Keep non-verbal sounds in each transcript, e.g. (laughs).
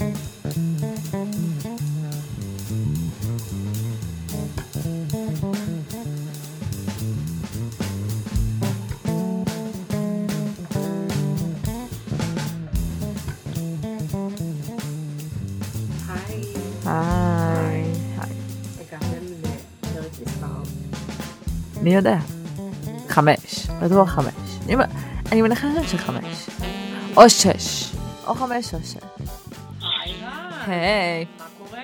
היי, היי. הגעתם לפרק מספר. מי יודע? חמש. בטוח חמש. אני מנחשת שחמש. או שש. או חמש או שש. היי. מה קורה?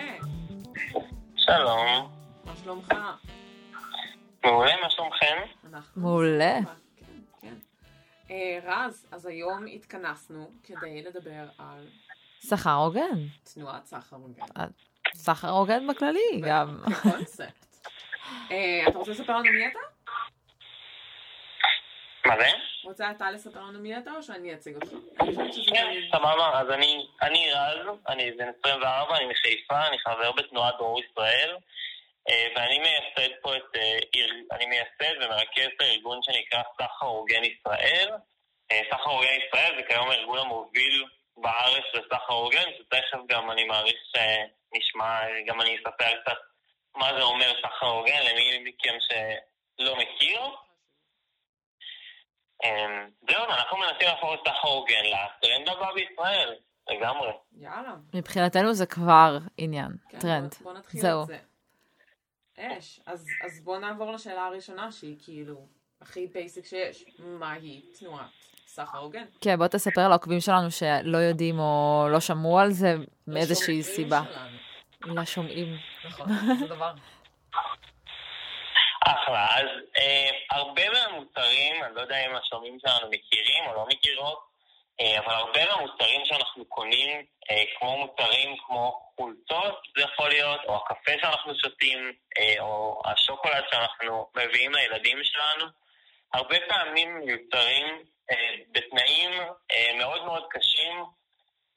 שלום, מה שלומך? מעולה, מה שלומכם? מעולה. כן, כן. אה, רז, אז היום התכנסנו כדי לדבר על סחר הוגן. תנועת סחר הוגן. סחר הוגן בכללי גם. כקונספט. אה, אתה רוצה לספר לנו מי אתה? מה זה? רוצה אתה לספר לנו מי אתה או שאני אציג אותך? כן, סבבה, אז אני, אני רז, אני בן 24, אני מחיפה, אני חבר בתנועת דרור ישראל, אה, ואני מייסד פה את, אה, איר- אני מייסד ומרכז את הארגון שנקרא סחר הוגן ישראל. אה, סחר הוגן ישראל זה כיום הארגון המוביל בארץ לסחר הוגן, שתכף גם אני מעריך שנשמע, גם אני אספר קצת מה זה אומר סחר הוגן למי מכם שלא מכיר. אמ, זהו, אנחנו מנסים להפוך את סחר הוגן לטרנד הבא בישראל, לגמרי. יאללה. מבחינתנו זה כבר עניין. כן, טרנד. בוא, בוא נתחיל זהו. את זה. אש, אז, אז בוא נעבור לשאלה הראשונה שהיא כאילו הכי basic שיש. מהי תנועת סחר הוגן? כן, בוא תספר לעוקבים שלנו שלא יודעים או לא שמעו על זה מאיזושהי לשומעים סיבה. שלנו. לשומעים. נכון, זה דבר. אחלה, אז אה, הרבה מהמוצרים, אני לא יודע אם השומעים שלנו מכירים או לא מכירות, אה, אבל הרבה מהמוצרים שאנחנו קונים, אה, כמו מוצרים כמו חולצות, זה יכול להיות, או הקפה שאנחנו שותים, אה, או השוקולד שאנחנו מביאים לילדים שלנו, הרבה פעמים מיוצרים אה, בתנאים אה, מאוד מאוד קשים,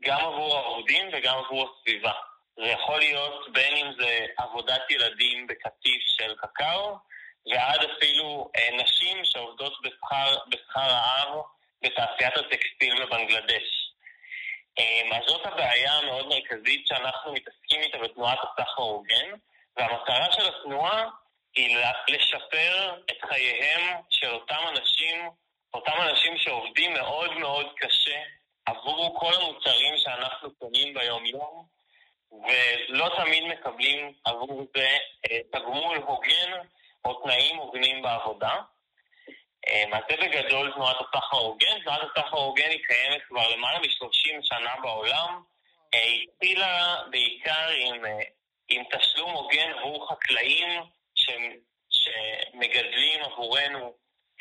גם עבור העובדים וגם עבור הסביבה. זה יכול להיות בין אם זה עבודת ילדים בקטיף של קקאו, ועד אפילו אה, נשים שעובדות בשכר, בשכר רעב בתעשיית הטקסטיל בבנגלדש. אה, אז זאת הבעיה המאוד מרכזית שאנחנו מתעסקים איתה בתנועת הסחר ההוגן, והמטרה של התנועה היא לשפר את חייהם של אותם אנשים, אותם אנשים שעובדים מאוד מאוד קשה עבור כל המוצרים שאנחנו קונים ביום-יום, ולא תמיד מקבלים עבור זה אה, תגמול הוגן או תנאים הוגנים בעבודה. אה, זה בגדול תנועת הסחר ההוגן. תנועת הסחר ההוגן היא קיימת כבר למעלה מ-30 שנה בעולם. אה, היא התחילה בעיקר עם, אה, עם תשלום הוגן עבור חקלאים ש, שמגדלים עבורנו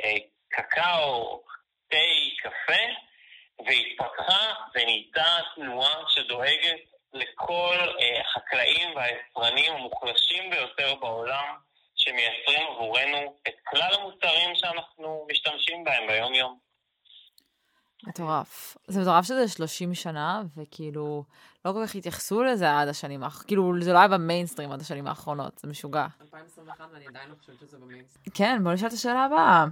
אה, קקאו, תה, קפה, והתפתחה ונהייתה תנועה שדואגת לכל אה, החקלאים והיצרנים המוחלשים ביותר בעולם שמייצרים עבורנו את כלל המוצרים שאנחנו משתמשים בהם ביום-יום. מטורף. זה מטורף שזה 30 שנה, וכאילו, לא כל כך התייחסו לזה עד השנים האחרונות. כאילו, זה לא היה במיינסטרים עד השנים האחרונות, זה משוגע. 2021 ואני עדיין לא חושבת שזה במיינסט. כן, בוא נשאל את השאלה הבאה.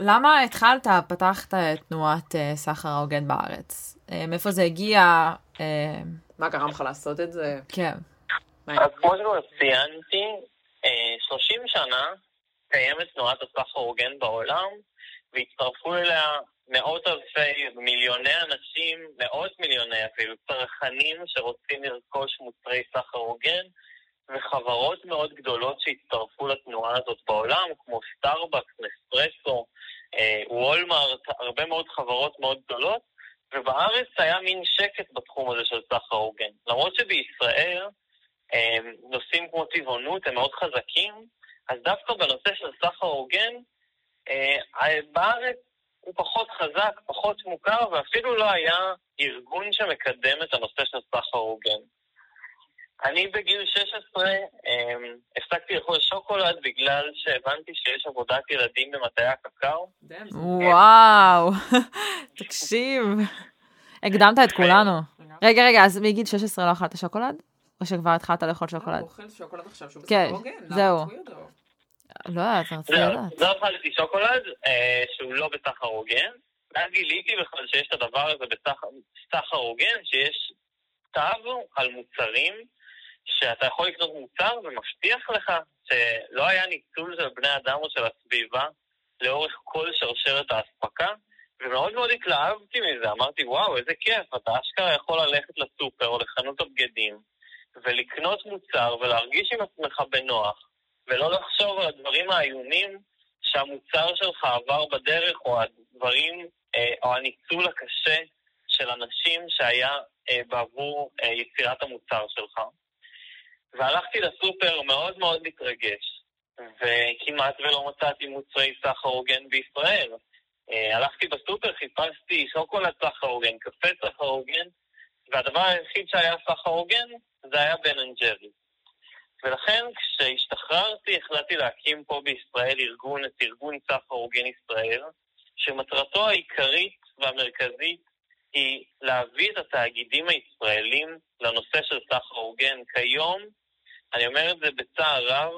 למה התחלת, פתחת את תנועת אה, סחר ההוגן בארץ? אה, מאיפה זה הגיע? אה, מה גרם לך לעשות את זה? כן. אז כמו שכבר ציינתי, 30 שנה קיימת תנועת הסחר ההוגן בעולם, והצטרפו אליה מאות אלפי, מיליוני אנשים, מאות מיליוני אפילו, צרכנים שרוצים לרכוש מוצרי סחר הוגן, וחברות מאוד גדולות שהצטרפו לתנועה הזאת בעולם, כמו סטארבקס, נספרסו, אה, וולמארט, הרבה מאוד חברות מאוד גדולות, ובארץ היה מין שקט בתחום הזה של סחר הוגן. למרות שבישראל אה, נושאים כמו טבעונות הם מאוד חזקים, אז דווקא בנושא של סחר הוגן, אה, בארץ הוא פחות חזק, פחות מוכר, ואפילו לא היה ארגון שמקדם את הנושא של סחר הוגן. אני בגיל 16 אה, הפסקתי לאכול שוקולד בגלל שהבנתי שיש עבודת ילדים במטעי הקקאו. וואו, (laughs) תקשיב. הקדמת את כולנו. רגע, רגע, אז מגיל 16 לא אכלת שוקולד? או שכבר התחלת לאכול הוא שוקולד? אוכל שוקולד עכשיו שהוא כן, בסדר הוגן. למה זהו. הוא יודע? לא יודעת, רציתי זהו, לדעת. לא אכלתי שוקולד אה, שהוא לא בסחר הוגן, ואז גיליתי בכלל שיש את הדבר הזה בסחר סחר הוגן, שיש נכתב על מוצרים שאתה יכול לקנות מוצר ומבטיח לך שלא היה ניצול של בני אדם או של הסביבה לאורך כל שרשרת האספקה, ומאוד מאוד התלהבתי מזה, אמרתי, וואו, איזה כיף, אתה אשכרה יכול ללכת לסופר או לחנות הבגדים ולקנות מוצר ולהרגיש עם עצמך בנוח, ולא לחשוב על הדברים האיומים שהמוצר שלך עבר בדרך, או הדברים, אה, או הניצול הקשה של אנשים שהיה אה, בעבור אה, יצירת המוצר שלך. והלכתי לסופר מאוד מאוד מתרגש, וכמעט ולא מצאתי מוצרי סחר הוגן בישראל. הלכתי בסופר, חיפשתי שוקולד סחר הוגן, קפה סחר הוגן, והדבר היחיד שהיה סחר הוגן זה היה בן אנד ג'רי. ולכן כשהשתחררתי החלטתי להקים פה בישראל ארגון, את ארגון סחר הוגן ישראל, שמטרתו העיקרית והמרכזית היא להביא את התאגידים הישראלים לנושא של סחר הוגן. כיום, אני אומר את זה בצער רב,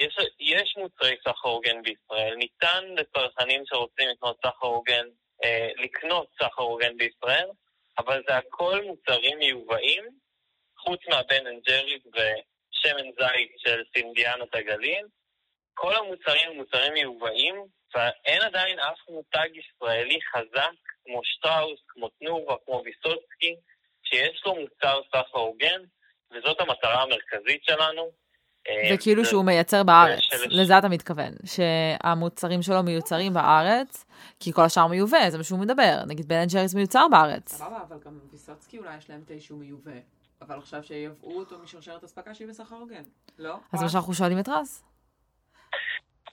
יש, יש מוצרי סחר הוגן בישראל. ניתן לצרכנים שרוצים לקנות סחר הוגן, אה, לקנות סחר הוגן בישראל, אבל זה הכל מוצרים מיובאים, חוץ מהבן אנד ג'ריס ושמן זית של סינדיאנות הגליל. כל המוצרים הם מוצרים מיובאים, ואין עדיין אף מותג ישראלי חזק כמו שטראוס, כמו תנובה, כמו ויסוצקי, שיש לו מוצר סחר הוגן, וזאת המטרה המרכזית שלנו. אה, וכאילו שהוא מייצר בארץ, לזה אתה מתכוון, שהמוצרים שלו מיוצרים בארץ, כי כל השאר מיובא, זה מה שהוא מדבר, נגיד בן ג'ריס מיוצר בארץ. סבבה, ויסוצקי אולי יש להם תה שהוא מיובא, אבל עכשיו שייבאו אותו משרשרת אספקה שיהיה בסחר הוגן, לא? אז מה שאנחנו שואלים את רז.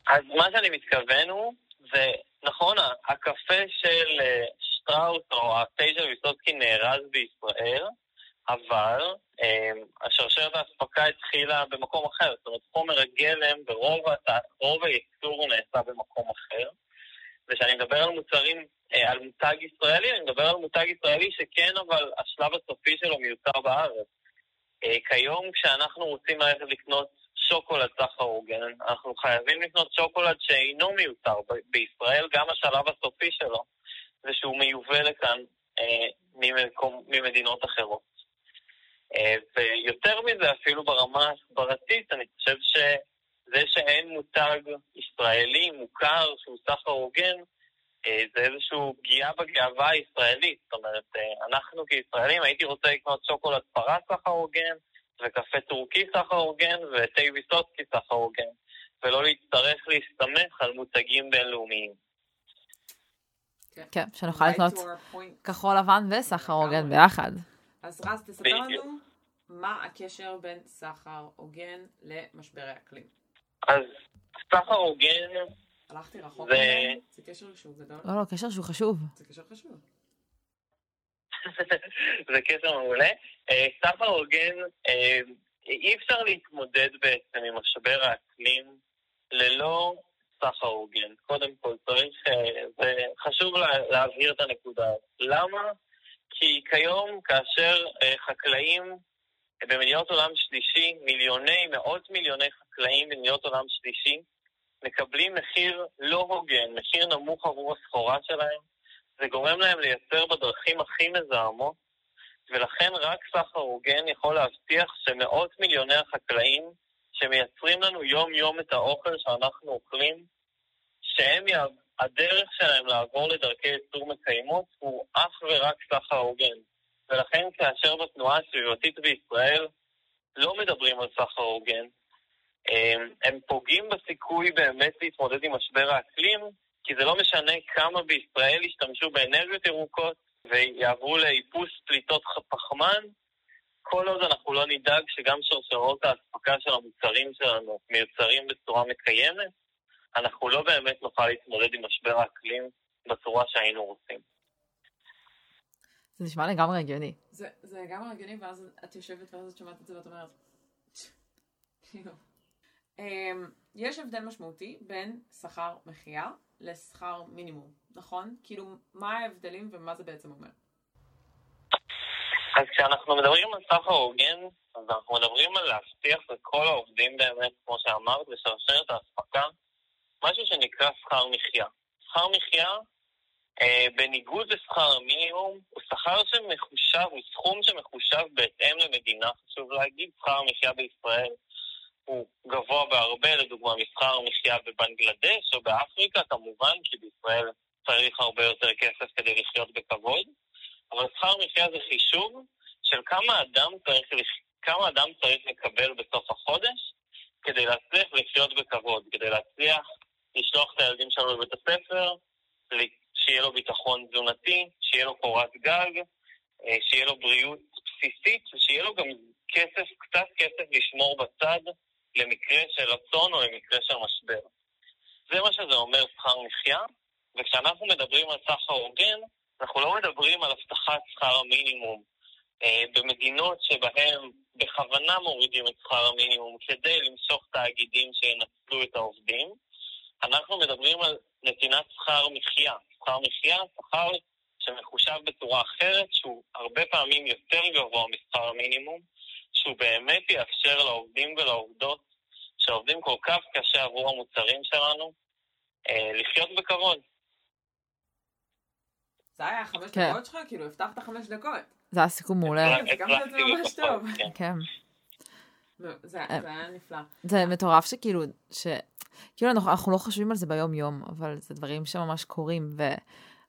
אז מה שאני מתכוון הוא, זה נכון, הקפה של אה, שטראוס או התה של ויסוצקי נארז בישראל, אבל אה, השרשרת האספקה התחילה במקום אחר, זאת אומרת חומר הגלם ורוב הייצור נעשה במקום אחר. וכשאני מדבר על מוצרים, אה, על מותג ישראלי, אני מדבר על מותג ישראלי שכן, אבל השלב הסופי שלו מיוצר בארץ. כיום כשאנחנו רוצים ללכת לקנות שוקולד סחר הוגן, אנחנו חייבים לקנות שוקולד שאינו מיוצר בישראל, גם השלב הסופי שלו, זה שהוא מיובא לכאן אה, ממקום, ממדינות אחרות. אה, ויותר מזה, אפילו ברמה ההסברתית, אני חושב שזה שאין מותג ישראלי מוכר שהוא סחר הוגן, אה, זה איזושהי פגיעה בגאווה הישראלית. זאת אומרת, אה, אנחנו כישראלים, הייתי רוצה לקנות שוקולד פרה סחר הוגן, וקפה טורקי סחר הוגן ותה ויסוצקי סחר הוגן, ולא להצטרך להסתמך על מותגים בינלאומיים. כן שנוכל לקנות כחול לבן וסחר הוגן ביחד. אז רז, תספר לנו מה הקשר בין סחר הוגן למשברי אקלים. אז סחר הוגן... הלכתי רחוק זה... זה קשר שהוא גדול. לא, לא, קשר שהוא חשוב. זה קשר חשוב. (laughs) זה קשר מעולה. אה, סחר הוגן, אה, אי אפשר להתמודד בעצם עם משבר האקלים ללא סחר הוגן. קודם כל, צריך, אה, זה חשוב להבהיר את הנקודה. למה? כי כיום, כאשר חקלאים במדינות עולם שלישי, מיליוני, מאות מיליוני חקלאים במדינות עולם שלישי, מקבלים מחיר לא הוגן, מחיר נמוך עבור הסחורה שלהם, זה גורם להם לייצר בדרכים הכי מזהמות, ולכן רק סחר הוגן יכול להבטיח שמאות מיליוני החקלאים שמייצרים לנו יום-יום את האוכל שאנחנו אוכלים, שהם, יע... הדרך שלהם לעבור לדרכי ייצור מקיימות הוא אך ורק סחר הוגן. ולכן כאשר בתנועה הסביבתית בישראל לא מדברים על סחר הוגן, הם פוגעים בסיכוי באמת להתמודד עם משבר האקלים, כי זה לא משנה כמה בישראל ישתמשו באנרגיות ירוקות ויעברו לאיפוס פליטות פחמן, כל עוד אנחנו לא נדאג שגם שרשרות האספקה של המוצרים שלנו מיוצרים בצורה מקיימת, אנחנו לא באמת נוכל להתמודד עם משבר האקלים בצורה שהיינו רוצים. זה נשמע לגמרי הגיוני. זה, זה לגמרי הגיוני, ואז את יושבת ואז את שומעת את זה ואת אומרת, (laughs) כאילו. אמ, יש הבדל משמעותי בין שכר מחיה לשכר מינימום, נכון? כאילו, מה ההבדלים ומה זה בעצם אומר? אז כשאנחנו מדברים על סחר הוגן, אז אנחנו מדברים על להבטיח לכל העובדים באמת, כמו שאמרת, בשרשרת האספקה, משהו שנקרא שכר מחיה. שכר מחיה אה, בניגוד לשכר המינימום, הוא שכר שמחושב, הוא סכום שמחושב בהתאם למדינה, חשוב להגיד, שכר המחיה בישראל גבוה בהרבה, לדוגמה משכר המחיה בבנגלדש או באפריקה, כמובן, כי בישראל צריך הרבה יותר כסף כדי לחיות בכבוד, אבל שכר מחיה זה חישוב של כמה אדם צריך, כמה אדם צריך לקבל בסוף החודש כדי להצליח לחיות בכבוד, כדי להצליח לשלוח את הילדים שלנו לבית הספר, שיהיה לו ביטחון תזונתי, שיהיה לו קורת גג, אה, שיהיה לו בריאות בסיסית, ושיהיה לו גם כסף, קצת כסף לשמור בצד למקרה של אסון או למקרה של משבר. זה מה שזה אומר שכר מחיה, וכשאנחנו מדברים על סחר הוגן, אנחנו לא מדברים על הבטחת שכר המינימום. אה, במדינות שבהן בכוונה מורידים את שכר המינימום כדי למשוך תאגידים שינצלו את העובדים, אנחנו מדברים על נתינת שכר מחיה. שכר מחיה, שכר שמחושב בצורה אחרת, שהוא הרבה פעמים יותר גבוה משכר המינימום, שהוא באמת יאפשר לעובדים ולעובדות שעובדים כל כך קשה עבור המוצרים שלנו, אה, לחיות בכבוד. זה היה חמש כן. דקות שלך? כאילו, הבטחת חמש דקות. זה היה סיכום מעולה. סיכמת את זה ממש טוב. כן. זה היה נפלא. זה מטורף שכאילו, ש... כאילו אנחנו, אנחנו לא חושבים על זה ביום-יום, אבל זה דברים שממש קורים,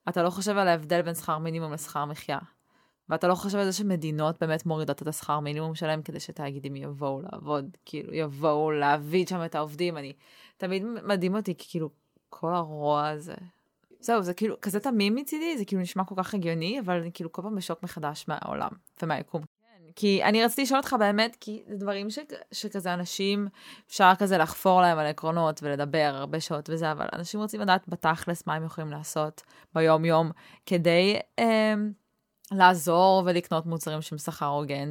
ואתה לא חושב על ההבדל בין שכר מינימום לשכר מחיה. ואתה לא חושב על זה שמדינות באמת מורידות את השכר מינימום שלהם כדי שתאגידים יבואו לעבוד, כאילו יבואו להביא שם את העובדים. אני, תמיד מדהים אותי, כי כאילו כל הרוע הזה. זהו, זה כאילו כזה תמים מצידי, זה כאילו נשמע כל כך הגיוני, אבל אני כאילו כל פעם בשוק מחדש מהעולם ומהיקום. כי אני רציתי לשאול אותך באמת, כי זה דברים ש, שכזה אנשים, אפשר כזה לחפור להם על עקרונות ולדבר הרבה שעות וזה, אבל אנשים רוצים לדעת בתכלס מה הם יכולים לעשות ביום-יום כדי אה, לעזור ולקנות מוצרים שהם שכר הוגן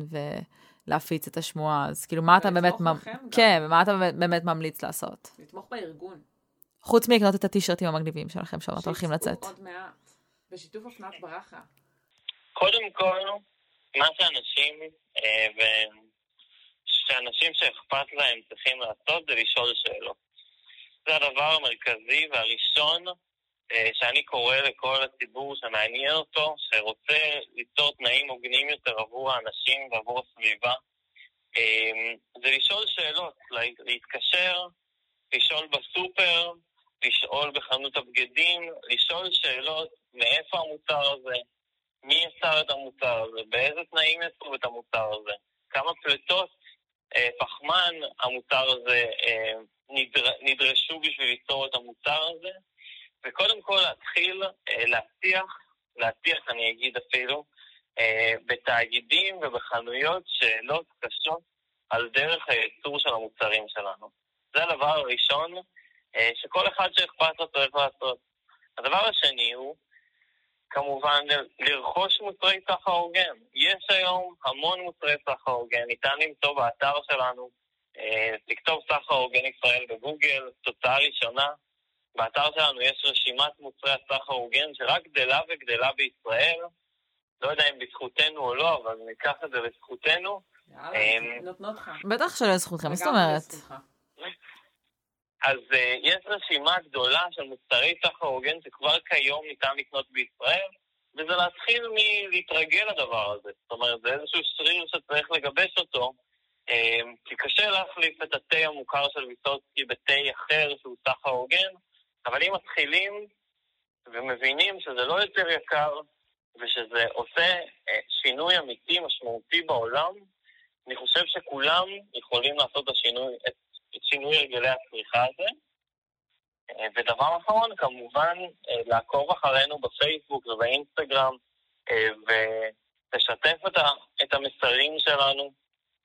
ולהפיץ את השמועה. אז כאילו, מה אתה באמת... גם. כן, מה אתה באמת ממליץ לעשות? לתמוך בארגון. חוץ מלקנות את הטישרטים המגניבים שלכם שעוד הולכים לצאת. עוד מעט. בשיתוף אופנת ברכה. קודם כל, מה שאנשים, אה, ו... שאנשים שאכפת להם צריכים לעשות זה לשאול שאלות. זה הדבר המרכזי והראשון שאני קורא לכל הציבור שמעניין אותו, שרוצה ליצור תנאים הוגנים יותר עבור האנשים ועבור הסביבה. אה, זה לשאול שאלות, להתקשר, לשאול בסופר, לשאול בחנות הבגדים, לשאול שאלות מאיפה המוצר הזה, מי יצר את המוצר הזה, באיזה תנאים יצרו את המוצר הזה, כמה פליטות אה, פחמן המוצר הזה אה, נדר, נדרשו בשביל ליצור את המוצר הזה, וקודם כל להתחיל אה, להטיח, להטיח אני אגיד אפילו, אה, בתאגידים ובחנויות שאלות קשות על דרך הייצור של המוצרים שלנו. זה הדבר הראשון אה, שכל אחד שאכפת לו צריך לעשות. הדבר השני הוא כמובן לרכוש מוצרי סחר הוגן. יש היום המון מוצרי סחר הוגן, ניתן למצוא באתר שלנו, אה, תכתוב סחר הוגן ישראל בגוגל, תוצאה ראשונה. באתר שלנו יש רשימת מוצרי הסחר הוגן שרק גדלה וגדלה בישראל. לא יודע אם בזכותנו או לא, אבל ניקח את זה לזכותנו. יאללה, אה, נותנות לך. בטח שלא לזכותכם, מה זאת אומרת? אז uh, יש רשימה גדולה של מוצרי סחר הוגן שכבר כיום ניתן לקנות בישראל, וזה להתחיל מלהתרגל לדבר הזה. זאת אומרת, זה איזשהו שריר שצריך לגבש אותו, uh, כי קשה להחליף את התה המוכר של ויסוצקי בתה אחר שהוא סחר הוגן, אבל אם מתחילים ומבינים שזה לא יותר יקר, ושזה עושה uh, שינוי אמיתי משמעותי בעולם, אני חושב שכולם יכולים לעשות את השינוי, את את שינוי הרגלי הצריכה הזה. אה, ודבר אחרון, כמובן, אה, לעקוב אחרינו בפייסבוק ובאינסטגרם אה, ולשתף את המסרים שלנו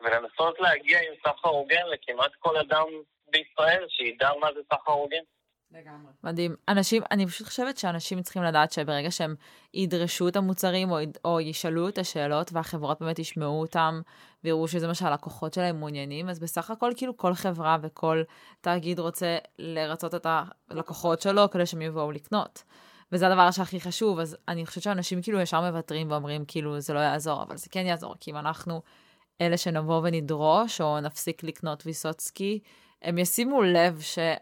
ולנסות להגיע עם סחר הוגן לכמעט כל אדם בישראל שידע מה זה סחר הוגן. לגמרי. מדהים. אנשים, אני פשוט חושבת שאנשים צריכים לדעת שברגע שהם ידרשו את המוצרים או, או ישאלו את השאלות והחברות באמת ישמעו אותם ויראו שזה מה שהלקוחות שלהם מעוניינים, אז בסך הכל כאילו כל חברה וכל תאגיד רוצה לרצות את הלקוחות שלו כדי שהם יבואו לקנות. וזה הדבר שהכי חשוב, אז אני חושבת שאנשים כאילו ישר מוותרים ואומרים כאילו זה לא יעזור, אבל זה כן יעזור, כי אם אנחנו אלה שנבוא ונדרוש או נפסיק לקנות ויסוצקי, הם ישימו לב שה...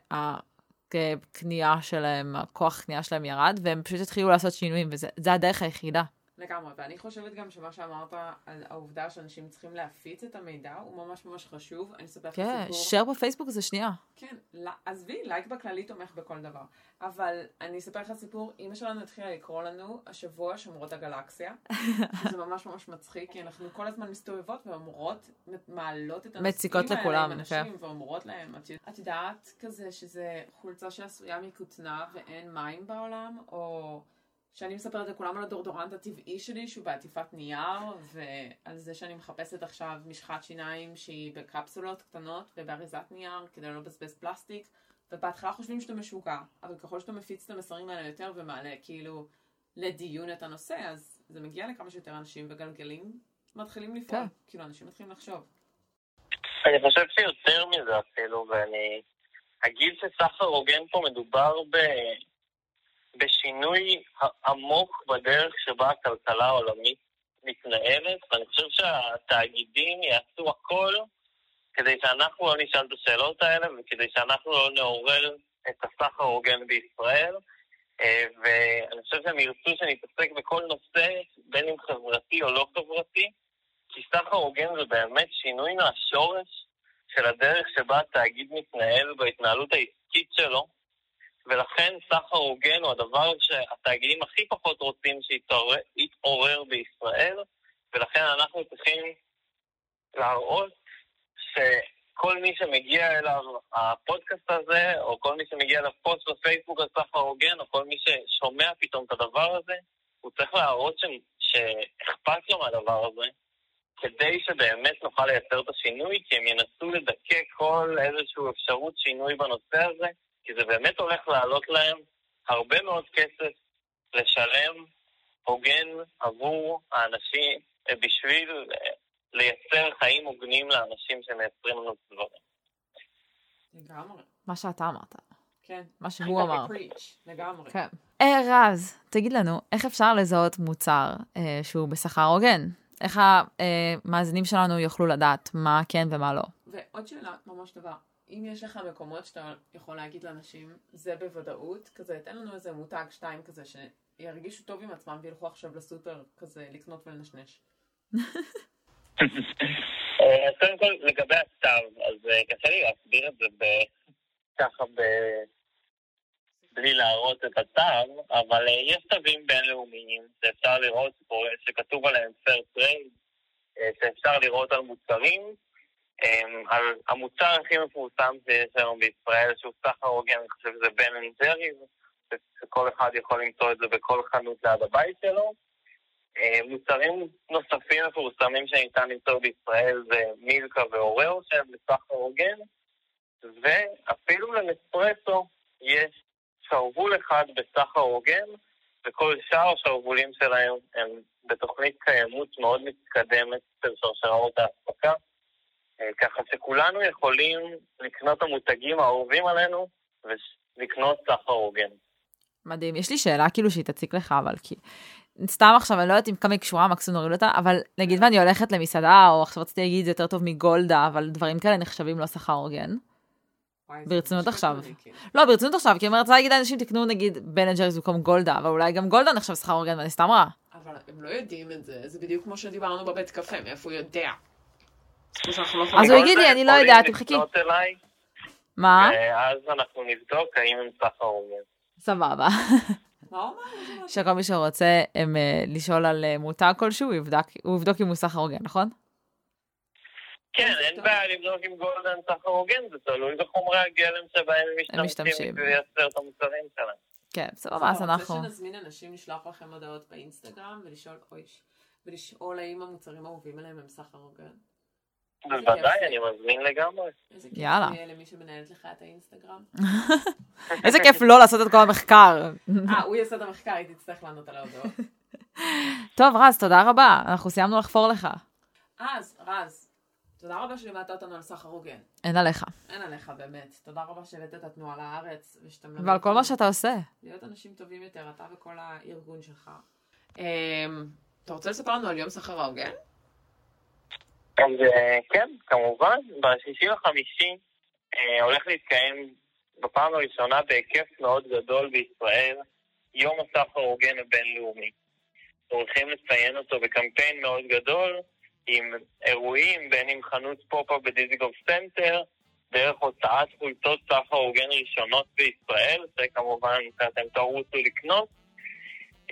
הקנייה שלהם, הכוח קנייה שלהם ירד, והם פשוט התחילו לעשות שינויים, וזה הדרך היחידה. לגמרי, ואני חושבת גם שמה שאמרת על העובדה שאנשים צריכים להפיץ את המידע הוא ממש ממש חשוב. אני אספר לך כן, סיפור. share בפייסבוק זה שנייה. כן, עזבי, לייק בכללי תומך בכל דבר. אבל אני אספר לך סיפור, אימא שלנו התחילה לקרוא לנו השבוע שומרות הגלקסיה. (laughs) זה ממש ממש מצחיק, כי אנחנו כל הזמן מסתובבות ואומרות, מעלות את הנושאים האלה עם כן. אנשים, ואומרות להם, את, את יודעת כזה שזה חולצה שעשויה מכותנה ואין מים בעולם, או... שאני מספרת לכולם על הדורדורנט הטבעי שלי שהוא בעטיפת נייר, ועל זה שאני מחפשת עכשיו משחת שיניים שהיא בקפסולות קטנות ובאריזת נייר כדי לא לבזבז פלסטיק, ובהתחלה חושבים שאתה משוגע, אבל ככל שאתה מפיץ את המסרים האלה יותר ומעלה כאילו לדיון את הנושא, אז זה מגיע לכמה שיותר אנשים וגלגלים מתחילים לפעול, כן. כאילו אנשים מתחילים לחשוב. אני חושב שיותר מזה אפילו, ואני אגיד שסחר הוגן פה מדובר ב... בשינוי עמוק בדרך שבה הכלכלה העולמית מתנהלת, ואני חושב שהתאגידים יעשו הכל כדי שאנחנו לא נשאל את השאלות האלה וכדי שאנחנו לא נעורר את הסחר ההוגן בישראל. אה, ואני חושב שהם ירצו שנתעסק בכל נושא, בין אם חברתי או לא חברתי, כי סחר הוגן זה באמת שינוי מהשורש של הדרך שבה התאגיד מתנהל בהתנהלות העסקית שלו, ולכן סחר הוגן הוא הדבר שהתאגידים הכי פחות רוצים שיתעורר בישראל, ולכן אנחנו צריכים להראות שכל מי שמגיע אליו הפודקאסט הזה, או כל מי שמגיע אליו פוסט בפייסבוק על סחר הוגן, או כל מי ששומע פתאום את הדבר הזה, הוא צריך להראות ש... שאכפת לו מהדבר הזה, כדי שבאמת נוכל לייצר את השינוי, כי הם ינסו לדכא כל איזושהי אפשרות שינוי בנושא הזה, כי זה באמת הולך לעלות להם הרבה מאוד כסף לשלם הוגן עבור האנשים, אה, בשביל אה, לייצר חיים הוגנים לאנשים שמייצרים לנו את הדברים. לגמרי. מה שאתה אמרת. כן. מה שהוא אמר. לגמרי. כן. אה, רז, תגיד לנו, איך אפשר לזהות מוצר אה, שהוא בשכר הוגן? איך המאזינים שלנו יוכלו לדעת מה כן ומה לא? ועוד שאלה ממש טובה, אם יש לך מקומות שאתה יכול להגיד לאנשים, זה בוודאות, כזה, תן לנו איזה מותג שתיים כזה, שירגישו טוב עם עצמם וילכו עכשיו לסופר כזה לקנות ולנשנש. אה, אז קודם כל, לגבי התו, אז אה, קשה לי להסביר את זה ככה ב... בלי להראות את התו, אבל אה, יש תווים בינלאומיים שאפשר לראות פה, שכתוב עליהם fair trade, אה, שאפשר לראות על מוצרים. אה, על המוצר הכי מפורסם שיש היום בישראל, שהוא סחר הוגן, אני חושב שזה בן אנד ג'ריז, שכל אחד יכול למצוא את זה בכל חנות ליד הבית שלו. אה, מוצרים נוספים מפורסמים שניתן למצוא בישראל זה מילקה ואוראו שהם בסחר הוגן, ואפילו לנספרסו יש שרוול אחד בסחר הוגן, וכל שאר השרוולים שלהם הם בתוכנית קיימות מאוד מתקדמת של שרשראות האספקה, ככה שכולנו יכולים לקנות את המותגים האהובים עלינו ולקנות סחר הוגן. מדהים. יש לי שאלה כאילו שהיא תציק לך, אבל כי... סתם עכשיו, אני לא יודעת אם כמה היא קשורה, מקסימום נוריד אותה, אבל נגיד ואני הולכת למסעדה, או עכשיו רציתי להגיד זה יותר טוב מגולדה, אבל דברים כאלה נחשבים לא שכר הוגן. ברצינות עכשיו. כאילו. לא, ברצינות עכשיו, כי אני רוצה להגיד לאנשים תקנו נגיד בן ג'ריס במקום גולדה, אבל אולי גם גולדה נחשב שכר הוגן ואני סתם רעה. אבל הם לא יודעים את זה, זה בדיוק כמו שדיברנו בבית קפה, מאיפה הוא יודע. כמו שאנחנו לא יכולים- אז הוא יגיד לי, אני לא יודעת, אליי, מה? ואז אנחנו נבדוק האם הם סחר הוגן. סבבה. איזה משהו? שכל מי שרוצה הם, אה, לשאול על אה, מותג כלשהו, הוא יבדק- הוא יבדוק אם הוא סחר הוגן, נכון? כן, אין. בעיה לבדוק עם גולדן סחר הוגן, זה תלוי בחומרי הגלם שבהם הם משתמשים לייצר את המוצרים שלהם. כן, סבבה, אז אנחנו... רוצה שנזמין אנשים לשלוח לכם הודעות באינסטגרם ולשאול, אוי, ולשאול האם המוצרים האהובים עליהם הם סחר הוגן? איזה כיף בוודאי. אני מזמין לגמרי. איזה כיף יאללה. זה יהיה למי שמנהלת לך את האינסטגרם. (laughs) איזה כיף לא לעשות את כל המחקר. אה, הוא יעשה את המחקר, היא תצטרך לענות על ההודעות. (laughs) טוב, רז, תודה רבה, אנחנו סיימנו לחפור לך. אז, רז, תודה רבה שלימדת אותנו על סחר הוגן. אין עליך. אין עליך באמת. תודה רבה שהבאת את התנועה לארץ, ושאתם... מלמדים ועל כל מה שאתה עושה. להיות אנשים טובים יותר, אתה וכל הארגון שלך. אמ, אתה רוצה לספר לנו על יום סחר ההוגן? אז אה, כן, כמובן, בשישי לחמישי אה, הולך להתקיים בפעם הראשונה בהיקף מאוד גדול בישראל, יום הסחר ההוגן הבינלאומי. הולכים לציין אותו בקמפיין מאוד גדול, עם אירועים, בין אם חנות פופ-אפ בדיזנגוף סנטר, דרך הוצאת חולצות סחר הוגן ראשונות בישראל, זה כמובן אתם תרצו לקנות,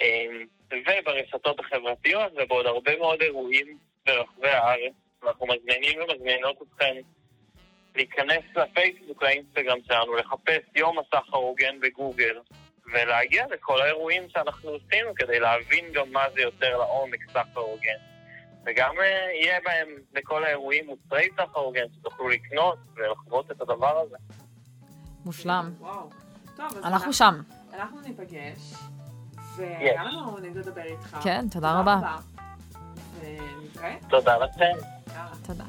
אמ, וברשתות החברתיות ובעוד הרבה מאוד אירועים ברחבי הארץ. אנחנו מזמינים ומזמינות אתכם להיכנס לפייסבוק, לאינסטגרם שלנו, לחפש יום הסחר הוגן בגוגל, ולהגיע לכל האירועים שאנחנו עושים כדי להבין גם מה זה יותר לעומק סחר הוגן. וגם uh, יהיה בהם בכל האירועים מוצרי סחר הוגן שתוכלו לקנות ולחוות את הדבר הזה. מושלם. וואו. טוב, אז אנחנו שם. אנחנו ניפגש, לנו נעים לדבר איתך. כן, תודה רבה. אה, ונתראה. תודה לכם. תודה.